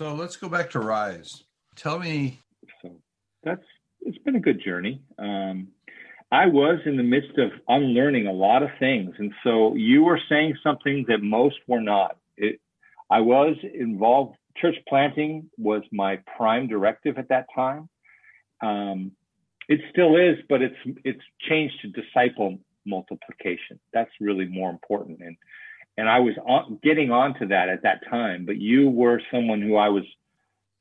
So let's go back to Rise. Tell me. So that's it's been a good journey. Um, I was in the midst of unlearning a lot of things, and so you were saying something that most were not. It, I was involved. Church planting was my prime directive at that time. Um, it still is, but it's it's changed to disciple multiplication. That's really more important, and and I was on, getting onto that at that time. But you were someone who I was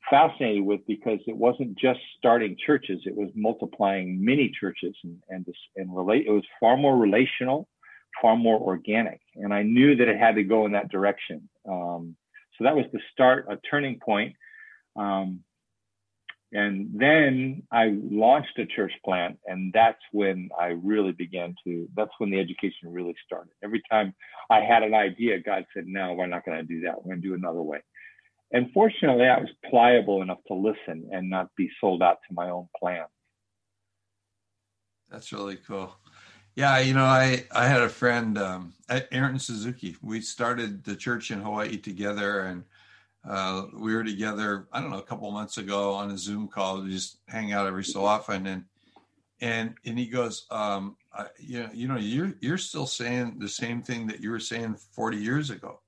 fascinated with because it wasn't just starting churches; it was multiplying many churches and and and relate. It was far more relational, far more organic, and I knew that it had to go in that direction. Um, so that was the start, a turning point. Um, and then I launched a church plant, and that's when I really began to. That's when the education really started. Every time I had an idea, God said, "No, we're not going to do that. We're going to do another way." And fortunately, I was pliable enough to listen and not be sold out to my own plans. That's really cool. Yeah, you know, I I had a friend, um, Aaron Suzuki. We started the church in Hawaii together, and uh, we were together, I don't know, a couple months ago on a Zoom call. We just hang out every so often, and and and he goes, um, I, you know, you know, you're you're still saying the same thing that you were saying 40 years ago.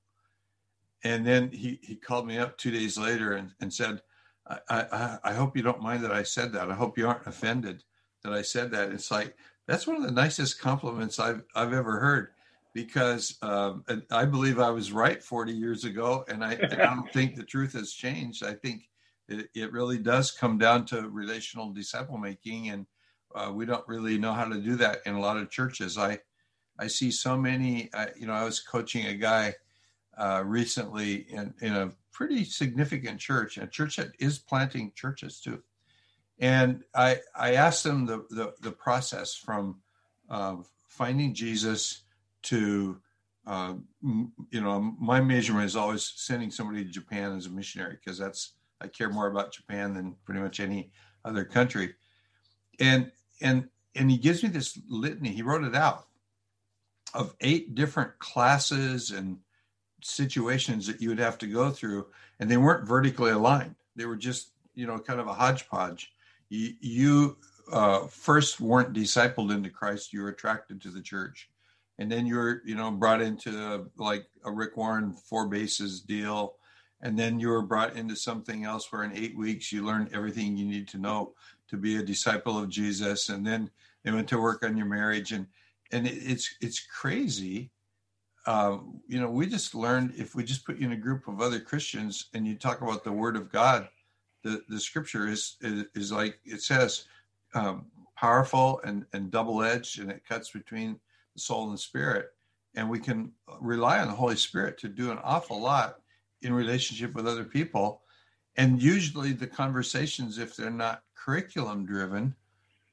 And then he he called me up two days later and, and said, I, I I hope you don't mind that I said that. I hope you aren't offended that I said that. It's like that's one of the nicest compliments I've I've ever heard because um, I believe I was right 40 years ago, and I, I don't think the truth has changed. I think it, it, really does come down to relational disciple making, and uh, we don't really know how to do that in a lot of churches. I I see so many. Uh, you know, I was coaching a guy uh, recently in in a pretty significant church, a church that is planting churches too. And I I asked him the the, the process from uh, finding Jesus to uh, you know my measurement is always sending somebody to japan as a missionary because that's i care more about japan than pretty much any other country. And and and he gives me this litany he wrote it out of eight different classes and situations that you would have to go through and they weren't vertically aligned. They were just you know kind of a hodgepodge. You, you uh, first weren't discipled into christ you were attracted to the church and then you're you know brought into like a Rick Warren four bases deal, and then you were brought into something else where in eight weeks you learned everything you need to know to be a disciple of Jesus, and then they went to work on your marriage, and and it's it's crazy. Uh, you know, we just learned if we just put you in a group of other Christians and you talk about the Word of God, the the Scripture is is, is like it says, um, powerful and and double edged, and it cuts between soul and spirit and we can rely on the holy spirit to do an awful lot in relationship with other people. And usually the conversations if they're not curriculum driven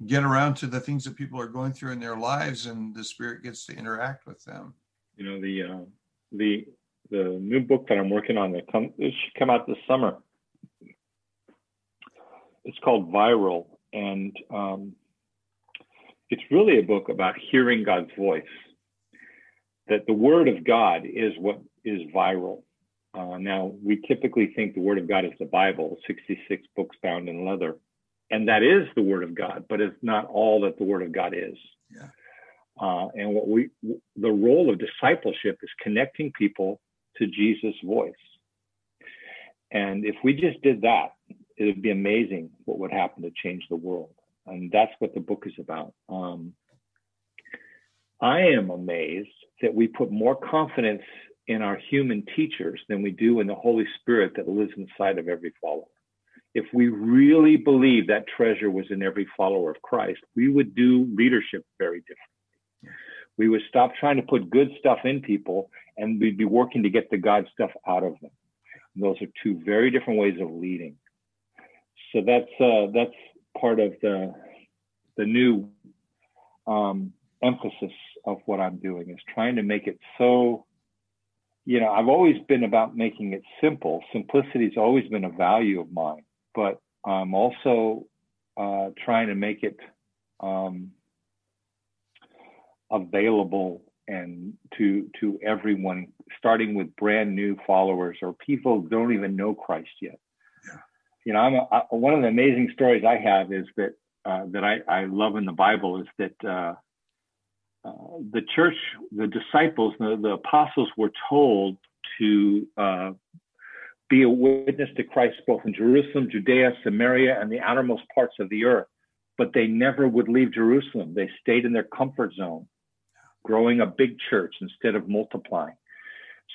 get around to the things that people are going through in their lives and the spirit gets to interact with them. You know the uh, the the new book that i'm working on that come it should come out this summer. It's called viral and um, it's really a book about hearing God's voice. That the Word of God is what is viral. Uh, now, we typically think the Word of God is the Bible, 66 books bound in leather. And that is the Word of God, but it's not all that the Word of God is. Yeah. Uh, and what we, the role of discipleship is connecting people to Jesus' voice. And if we just did that, it would be amazing what would happen to change the world and that's what the book is about. Um, I am amazed that we put more confidence in our human teachers than we do in the Holy Spirit that lives inside of every follower. If we really believe that treasure was in every follower of Christ, we would do leadership very differently. We would stop trying to put good stuff in people and we'd be working to get the God stuff out of them. And those are two very different ways of leading. So that's uh, that's part of the the new um, emphasis of what I'm doing is trying to make it so. You know, I've always been about making it simple. Simplicity has always been a value of mine, but I'm also uh, trying to make it um, available and to to everyone, starting with brand new followers or people who don't even know Christ yet. You know, I'm one of the amazing stories I have is that uh, that I, I love in the Bible is that uh, uh, the church, the disciples, the, the apostles were told to uh, be a witness to Christ both in Jerusalem, Judea, Samaria, and the outermost parts of the earth. But they never would leave Jerusalem. They stayed in their comfort zone growing a big church instead of multiplying.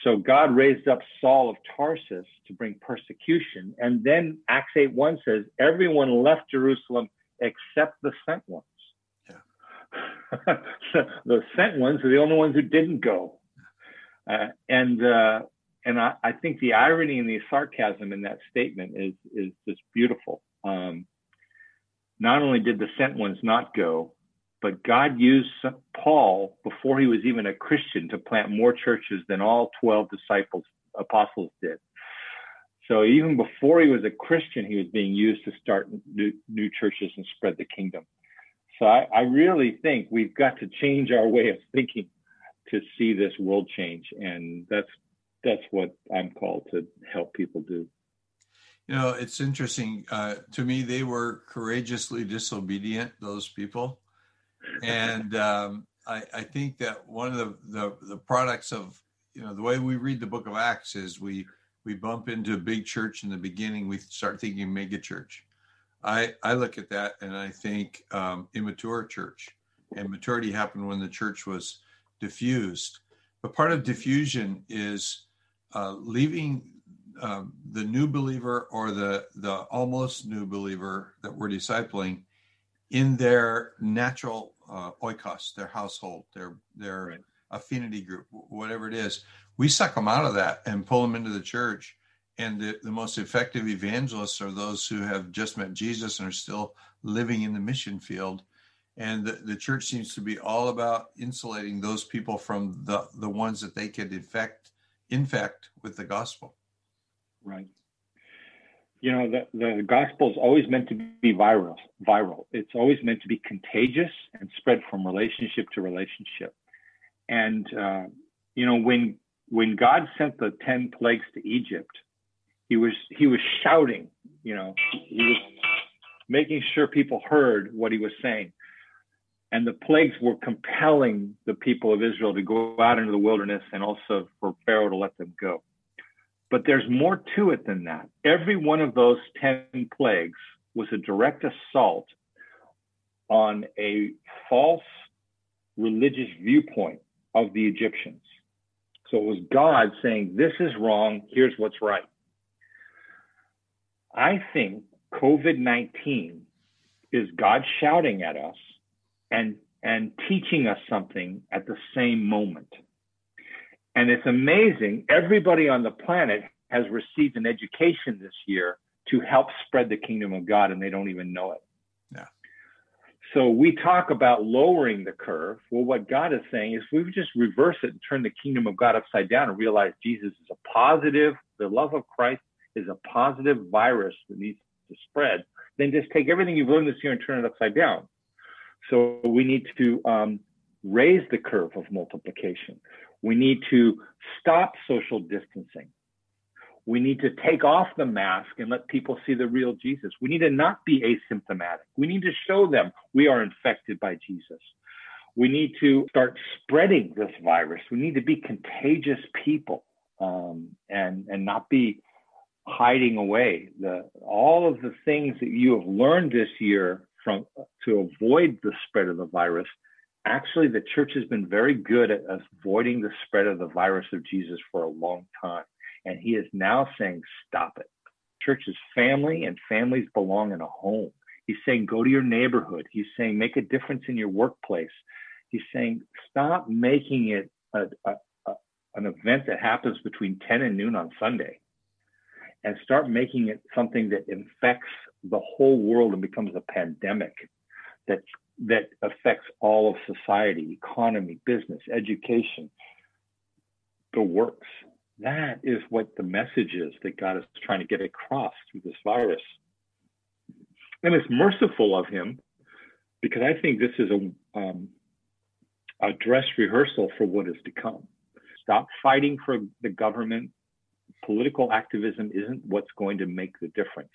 So God raised up Saul of Tarsus to bring persecution. And then Acts 8 1 says, everyone left Jerusalem except the sent ones. Yeah. the sent ones are the only ones who didn't go. Uh, and uh, and I, I, think the irony and the sarcasm in that statement is is just beautiful. Um, not only did the sent ones not go, but God used Paul before he was even a Christian to plant more churches than all 12 disciples, apostles did. So even before he was a Christian, he was being used to start new, new churches and spread the kingdom. So I, I really think we've got to change our way of thinking to see this world change. And that's that's what I'm called to help people do. You know, it's interesting. Uh, to me, they were courageously disobedient, those people and um, I, I, think that one of the, the, the products of you know the way we read the Book of Acts is we we bump into a big church in the beginning. We start thinking mega church. I I look at that and I think um, immature church, and maturity happened when the church was diffused. But part of diffusion is uh, leaving um, the new believer or the the almost new believer that we're discipling in their natural uh, oikos, their household, their their right. affinity group, whatever it is. We suck them out of that and pull them into the church. And the, the most effective evangelists are those who have just met Jesus and are still living in the mission field. And the, the church seems to be all about insulating those people from the, the ones that they could infect infect with the gospel. Right you know the, the gospel is always meant to be viral viral. It's always meant to be contagious and spread from relationship to relationship. And uh, you know when when god sent the 10 plagues to egypt he was he was shouting you know he was making sure people heard what he was saying. And the plagues were compelling the people of israel to go out into the wilderness and also for pharaoh to let them go but there's more to it than that. Every one of those 10 plagues was a direct assault on a false religious viewpoint of the Egyptians. So it was God saying, This is wrong, here's what's right. I think COVID 19 is God shouting at us and, and teaching us something at the same moment. And it's amazing. Everybody on the planet has received an education this year to help spread the kingdom of God, and they don't even know it. Yeah. So we talk about lowering the curve. Well, what God is saying is we would just reverse it and turn the kingdom of God upside down and realize Jesus is a positive, the love of Christ is a positive virus that needs to spread. Then just take everything you've learned this year and turn it upside down. So we need to um, raise the curve of multiplication. We need to stop social distancing. We need to take off the mask and let people see the real Jesus. We need to not be asymptomatic. We need to show them we are infected by Jesus. We need to start spreading this virus. We need to be contagious people um, and, and not be hiding away. The, all of the things that you have learned this year from to avoid the spread of the virus actually the church has been very good at avoiding the spread of the virus of Jesus for a long time. And he is now saying, stop it. Church is family and families belong in a home. He's saying, go to your neighborhood. He's saying, make a difference in your workplace. He's saying, stop making it a, a, a, an event that happens between 10 and noon on Sunday and start making it something that infects the whole world and becomes a pandemic that that affects all of society, economy, business, education, the works. That is what the message is that God is trying to get across through this virus. And it's merciful of him because I think this is a, um, a dress rehearsal for what is to come. Stop fighting for the government. Political activism isn't what's going to make the difference.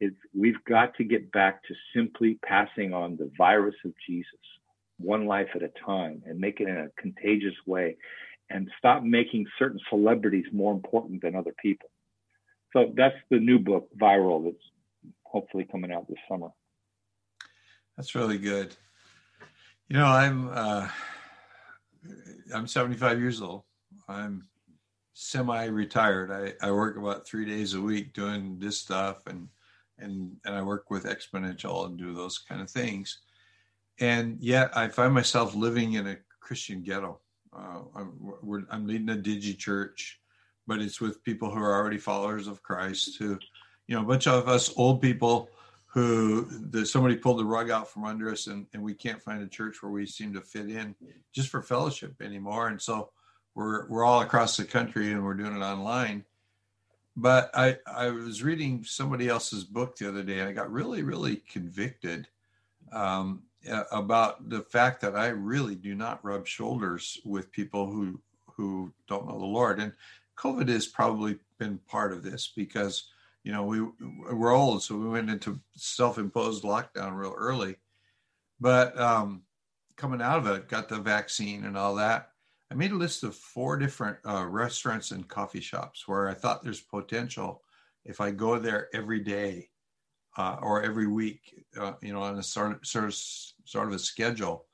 It's, we've got to get back to simply passing on the virus of Jesus, one life at a time, and make it in a contagious way, and stop making certain celebrities more important than other people. So that's the new book, Viral, that's hopefully coming out this summer. That's really good. You know, I'm uh, I'm 75 years old. I'm semi-retired. I, I work about three days a week doing this stuff, and and and I work with Exponential and do those kind of things. And yet, I find myself living in a Christian ghetto. Uh, I'm, I'm leading a digi church, but it's with people who are already followers of Christ. Who, you know, a bunch of us old people who the, somebody pulled the rug out from under us and, and we can't find a church where we seem to fit in just for fellowship anymore and so we're we're all across the country and we're doing it online but i i was reading somebody else's book the other day and i got really really convicted um, about the fact that i really do not rub shoulders with people who who don't know the lord and covid has probably been part of this because you know, we we're old, so we went into self-imposed lockdown real early. But um, coming out of it, got the vaccine and all that. I made a list of four different uh, restaurants and coffee shops where I thought there's potential if I go there every day uh, or every week, uh, you know, on a sort of, sort of a schedule,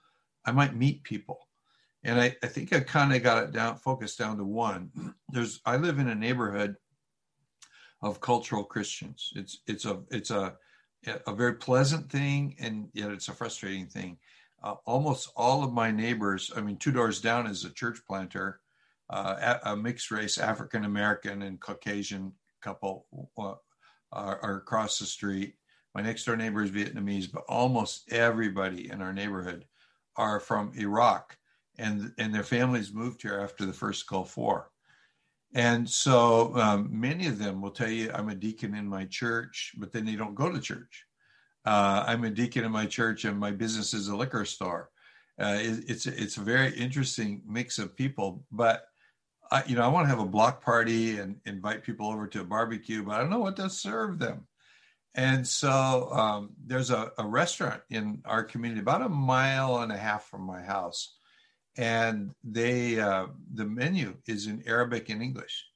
I might meet people. And I, I think I kind of got it down, focused down to one. There's I live in a neighborhood of cultural Christians. It's it's a it's a a very pleasant thing, and yet it's a frustrating thing. Uh, almost all of my neighbors, I mean, two doors down is a church planter, uh, a mixed race African American and Caucasian couple uh, are, are across the street. My next door neighbor is Vietnamese, but almost everybody in our neighborhood are from Iraq, and and their families moved here after the first Gulf War. And so um, many of them will tell you, I'm a deacon in my church, but then they don't go to church. Uh, I'm a deacon in my church and my business is a liquor store. Uh, it, it's, it's a very interesting mix of people, but I, you know, I want to have a block party and invite people over to a barbecue, but I don't know what to serve them. And so um, there's a, a restaurant in our community about a mile and a half from my house and they uh, the menu is in Arabic and English,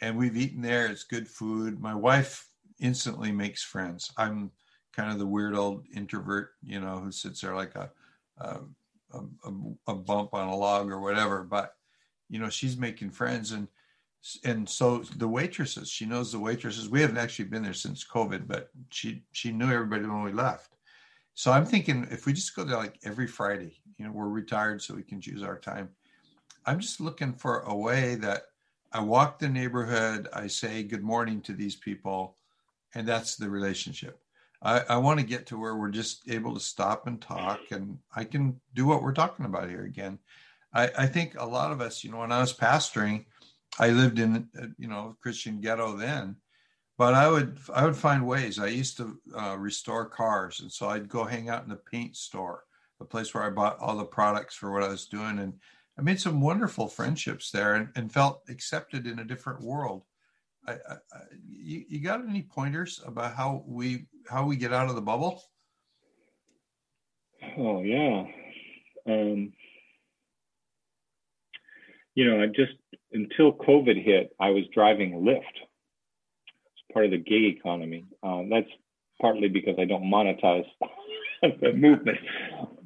and we've eaten there. It's good food. My wife instantly makes friends. I'm kind of the weird old introvert, you know, who sits there like a a, a, a bump on a log or whatever. But you know, she's making friends, and and so the waitresses, she knows the waitresses. We haven't actually been there since COVID, but she she knew everybody when we left. So I'm thinking if we just go there like every Friday, you know, we're retired so we can choose our time. I'm just looking for a way that I walk the neighborhood, I say good morning to these people, and that's the relationship. I, I want to get to where we're just able to stop and talk, and I can do what we're talking about here again. I, I think a lot of us, you know, when I was pastoring, I lived in, you know, Christian ghetto then, but I would I would find ways. I used to uh, restore cars, and so I'd go hang out in the paint store, the place where I bought all the products for what I was doing, and I made some wonderful friendships there, and, and felt accepted in a different world. I, I, you, you got any pointers about how we how we get out of the bubble? Oh yeah, um, you know, I just until COVID hit, I was driving Lyft It's part of the gig economy. Um, that's partly because I don't monetize the movement,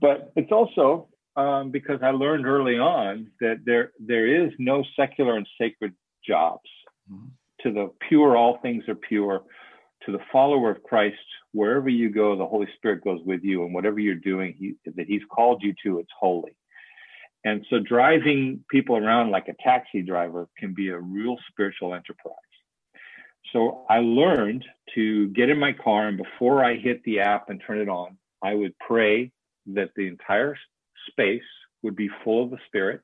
but it's also um, because I learned early on that there there is no secular and sacred jobs. Mm-hmm. To the pure, all things are pure. To the follower of Christ, wherever you go, the Holy Spirit goes with you, and whatever you're doing, he, that He's called you to, it's holy. And so driving people around like a taxi driver can be a real spiritual enterprise. So I learned to get in my car and before I hit the app and turn it on, I would pray that the entire space would be full of the Spirit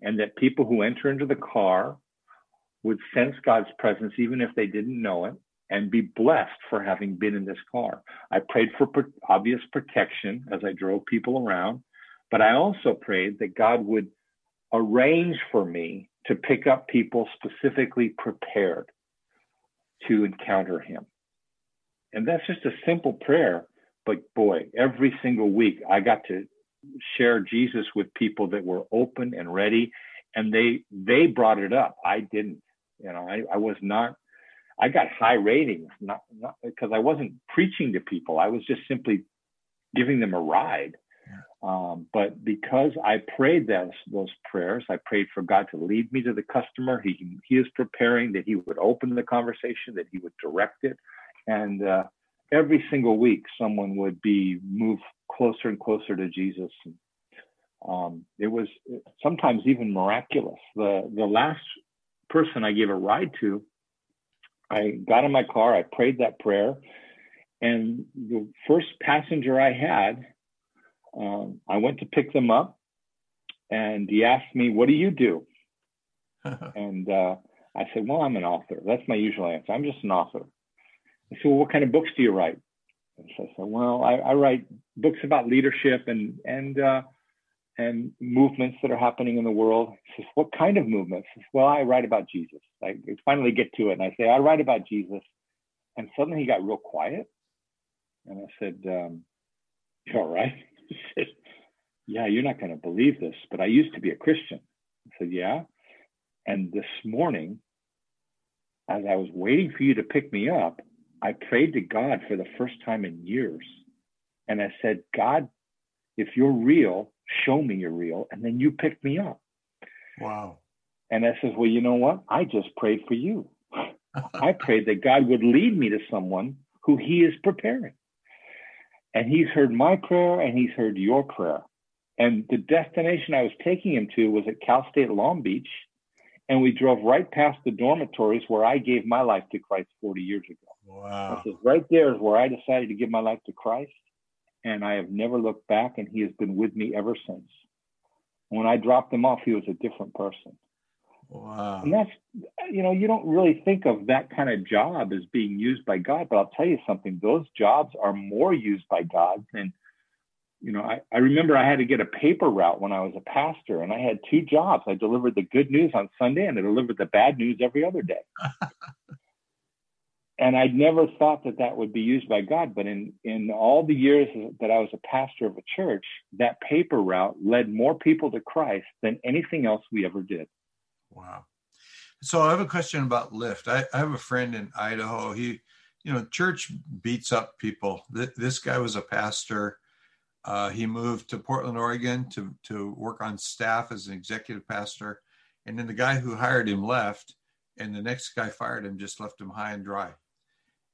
and that people who enter into the car would sense God's presence even if they didn't know it and be blessed for having been in this car. I prayed for obvious protection as I drove people around, but I also prayed that God would arrange for me to pick up people specifically prepared to encounter Him. And that's just a simple prayer, but boy, every single week I got to share Jesus with people that were open and ready and they they brought it up. I didn't. You know, I, I was not I got high ratings, not, not because I wasn't preaching to people. I was just simply giving them a ride. Um, but because I prayed those those prayers, I prayed for God to lead me to the customer. He he is preparing that He would open the conversation, that He would direct it, and uh, every single week someone would be moved closer and closer to Jesus. And, um, it was sometimes even miraculous. The the last person I gave a ride to I got in my car, I prayed that prayer, and the first passenger I had, um, I went to pick them up, and he asked me, "What do you do?" and uh, I said, "Well, I'm an author." That's my usual answer. I'm just an author. He said, "Well, what kind of books do you write?" And so I said, "Well, I, I write books about leadership and and uh, and movements that are happening in the world. He says, What kind of movements? Says, well, I write about Jesus. I finally get to it and I say, I write about Jesus. And suddenly he got real quiet. And I said, um, You all right? He said, Yeah, you're not going to believe this, but I used to be a Christian. I said, Yeah. And this morning, as I was waiting for you to pick me up, I prayed to God for the first time in years. And I said, God, if you're real, show me you're real. And then you picked me up. Wow. And I says, well, you know what? I just prayed for you. I prayed that God would lead me to someone who he is preparing. And he's heard my prayer and he's heard your prayer. And the destination I was taking him to was at Cal State Long Beach. And we drove right past the dormitories where I gave my life to Christ 40 years ago. Wow. I says, right there is where I decided to give my life to Christ and I have never looked back, and he has been with me ever since. When I dropped him off, he was a different person. Wow. And that's, you know, you don't really think of that kind of job as being used by God, but I'll tell you something, those jobs are more used by God than, you know, I, I remember I had to get a paper route when I was a pastor, and I had two jobs. I delivered the good news on Sunday, and I delivered the bad news every other day. and I'd never thought that that would be used by God. But in in all the years that I was a pastor of a church, that paper route led more people to Christ than anything else we ever did. Wow. So I have a question about Lyft. I, I have a friend in Idaho. He, you know, church beats up people. This guy was a pastor. Uh, he moved to Portland, Oregon to to work on staff as an executive pastor, and then the guy who hired him left, and the next guy fired him, just left him high and dry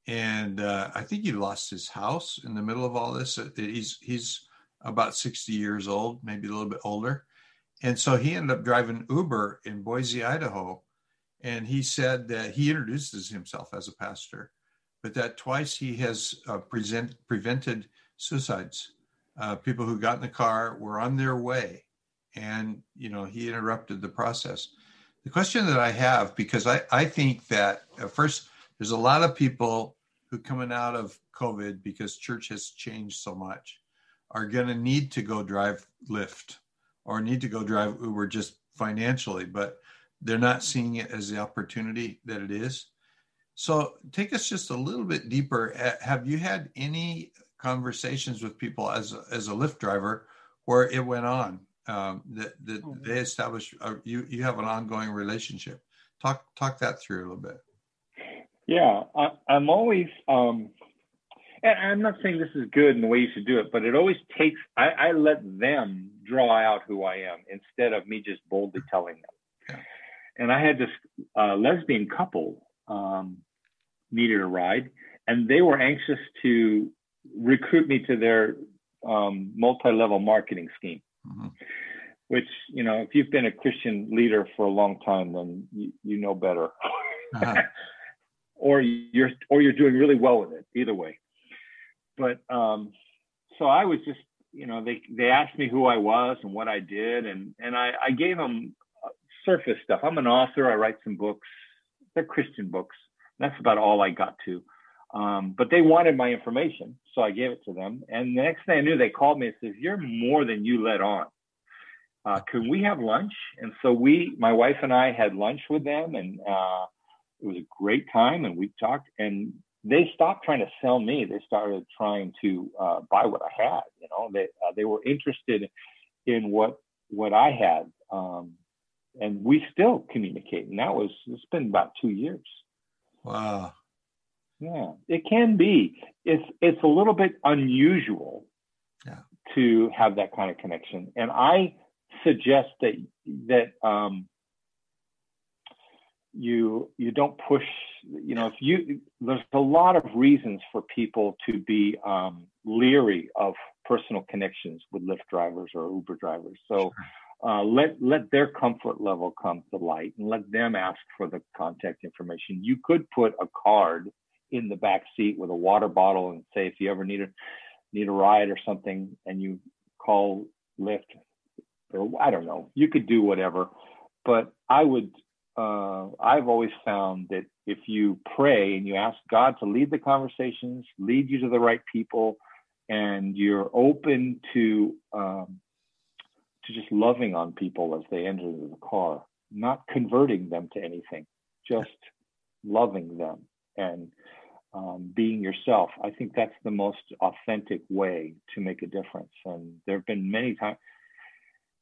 and uh, I think he lost his house in the middle of all this. Uh, he's he's about 60 years old, maybe a little bit older, and so he ended up driving Uber in Boise, Idaho, and he said that he introduces himself as a pastor, but that twice he has uh, present, prevented suicides. Uh, people who got in the car were on their way, and you know he interrupted the process. The question that I have, because I I think that uh, first there's a lot of people who coming out of COVID because church has changed so much are going to need to go drive Lyft or need to go drive Uber just financially, but they're not seeing it as the opportunity that it is. So take us just a little bit deeper. Have you had any conversations with people as a, as a Lyft driver where it went on um, that, that mm-hmm. they established a, you you have an ongoing relationship? Talk talk that through a little bit. Yeah, I, am always, um, and I'm not saying this is good and the way you should do it, but it always takes, I, I let them draw out who I am instead of me just boldly telling them. And I had this uh, lesbian couple um, needed a ride, and they were anxious to recruit me to their um, multi-level marketing scheme. Mm-hmm. which you know, if you've been a Christian leader for a long time, then you, you know better, uh-huh. or you're or you're doing really well with it. Either way, but um, so I was just you know they they asked me who I was and what I did, and and I, I gave them uh, surface stuff. I'm an author. I write some books. They're Christian books. That's about all I got to. Um, but they wanted my information, so I gave it to them. And the next thing I knew, they called me and said, "You're more than you let on. Uh, can we have lunch?" And so we, my wife and I, had lunch with them, and uh, it was a great time. And we talked, and they stopped trying to sell me. They started trying to uh, buy what I had. You know, they uh, they were interested in what what I had, um, and we still communicate. And that was it's been about two years. Wow. Yeah, it can be. It's it's a little bit unusual yeah. to have that kind of connection, and I suggest that that um, you you don't push. You know, if you there's a lot of reasons for people to be um, leery of personal connections with Lyft drivers or Uber drivers. So. Uh, let let their comfort level come to light and let them ask for the contact information. You could put a card in the back seat with a water bottle and say if you ever need a need a ride or something and you call Lyft or I don't know, you could do whatever. But I would uh, I've always found that if you pray and you ask God to lead the conversations, lead you to the right people, and you're open to um, to just loving on people as they enter the car, not converting them to anything, just loving them and um, being yourself. I think that's the most authentic way to make a difference. And there have been many times,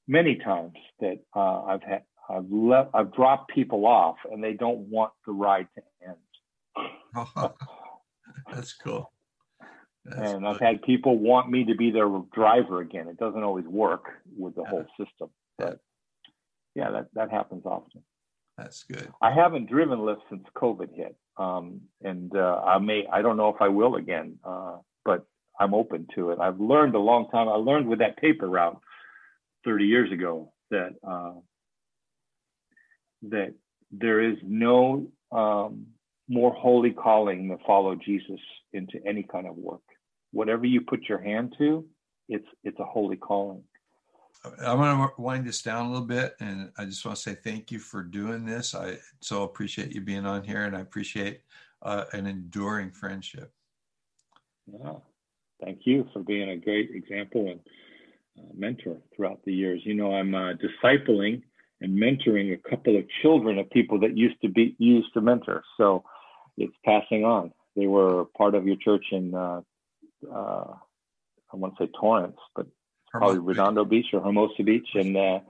many times that uh, I've had, I've left, I've dropped people off, and they don't want the ride to end. that's cool. That's and I've had people want me to be their driver again. It doesn't always work with the yeah. whole system, but yeah, that that happens often. That's good. I haven't driven Lyft since COVID hit, um, and uh, I may I don't know if I will again, uh, but I'm open to it. I've learned a long time. I learned with that paper route 30 years ago that uh, that there is no um, more holy calling than follow Jesus into any kind of work. Whatever you put your hand to, it's it's a holy calling. I'm going to wind this down a little bit, and I just want to say thank you for doing this. I so appreciate you being on here, and I appreciate uh, an enduring friendship. Yeah, thank you for being a great example and uh, mentor throughout the years. You know, I'm uh, discipling and mentoring a couple of children of people that used to be used to mentor, so it's passing on. They were part of your church in uh, uh, I want to say Torrance, but probably Redondo Beach or Hermosa Beach, and uh,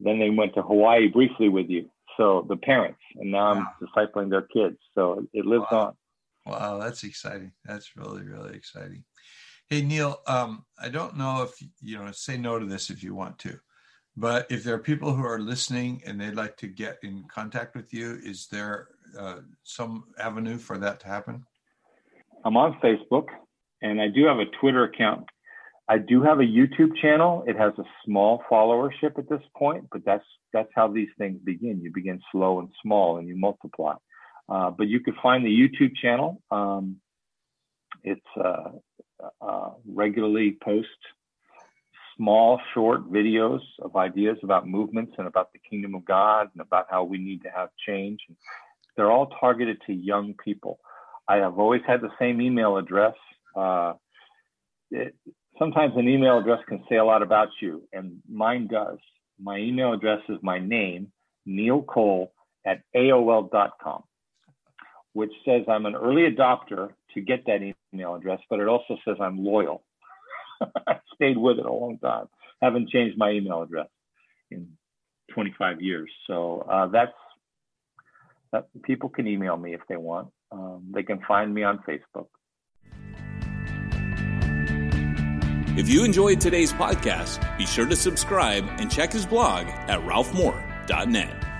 then they went to Hawaii briefly with you. So the parents, and now I'm discipling their kids. So it lives wow. on. Wow, that's exciting. That's really really exciting. Hey Neil, um, I don't know if you know say no to this if you want to, but if there are people who are listening and they'd like to get in contact with you, is there uh, some avenue for that to happen? I'm on Facebook, and I do have a Twitter account I do have a YouTube channel. It has a small followership at this point, but that's that's how these things begin. You begin slow and small, and you multiply. Uh, but you can find the YouTube channel. Um, it's uh, uh, regularly post small, short videos of ideas about movements and about the kingdom of God and about how we need to have change. They're all targeted to young people. I have always had the same email address. Uh, it, sometimes an email address can say a lot about you, and mine does. My email address is my name, Neil Cole at AOL.com, which says I'm an early adopter to get that email address, but it also says I'm loyal. Stayed with it a long time. Haven't changed my email address in 25 years. So uh, that's that, people can email me if they want. Um, they can find me on Facebook. If you enjoyed today's podcast, be sure to subscribe and check his blog at ralphmoore.net.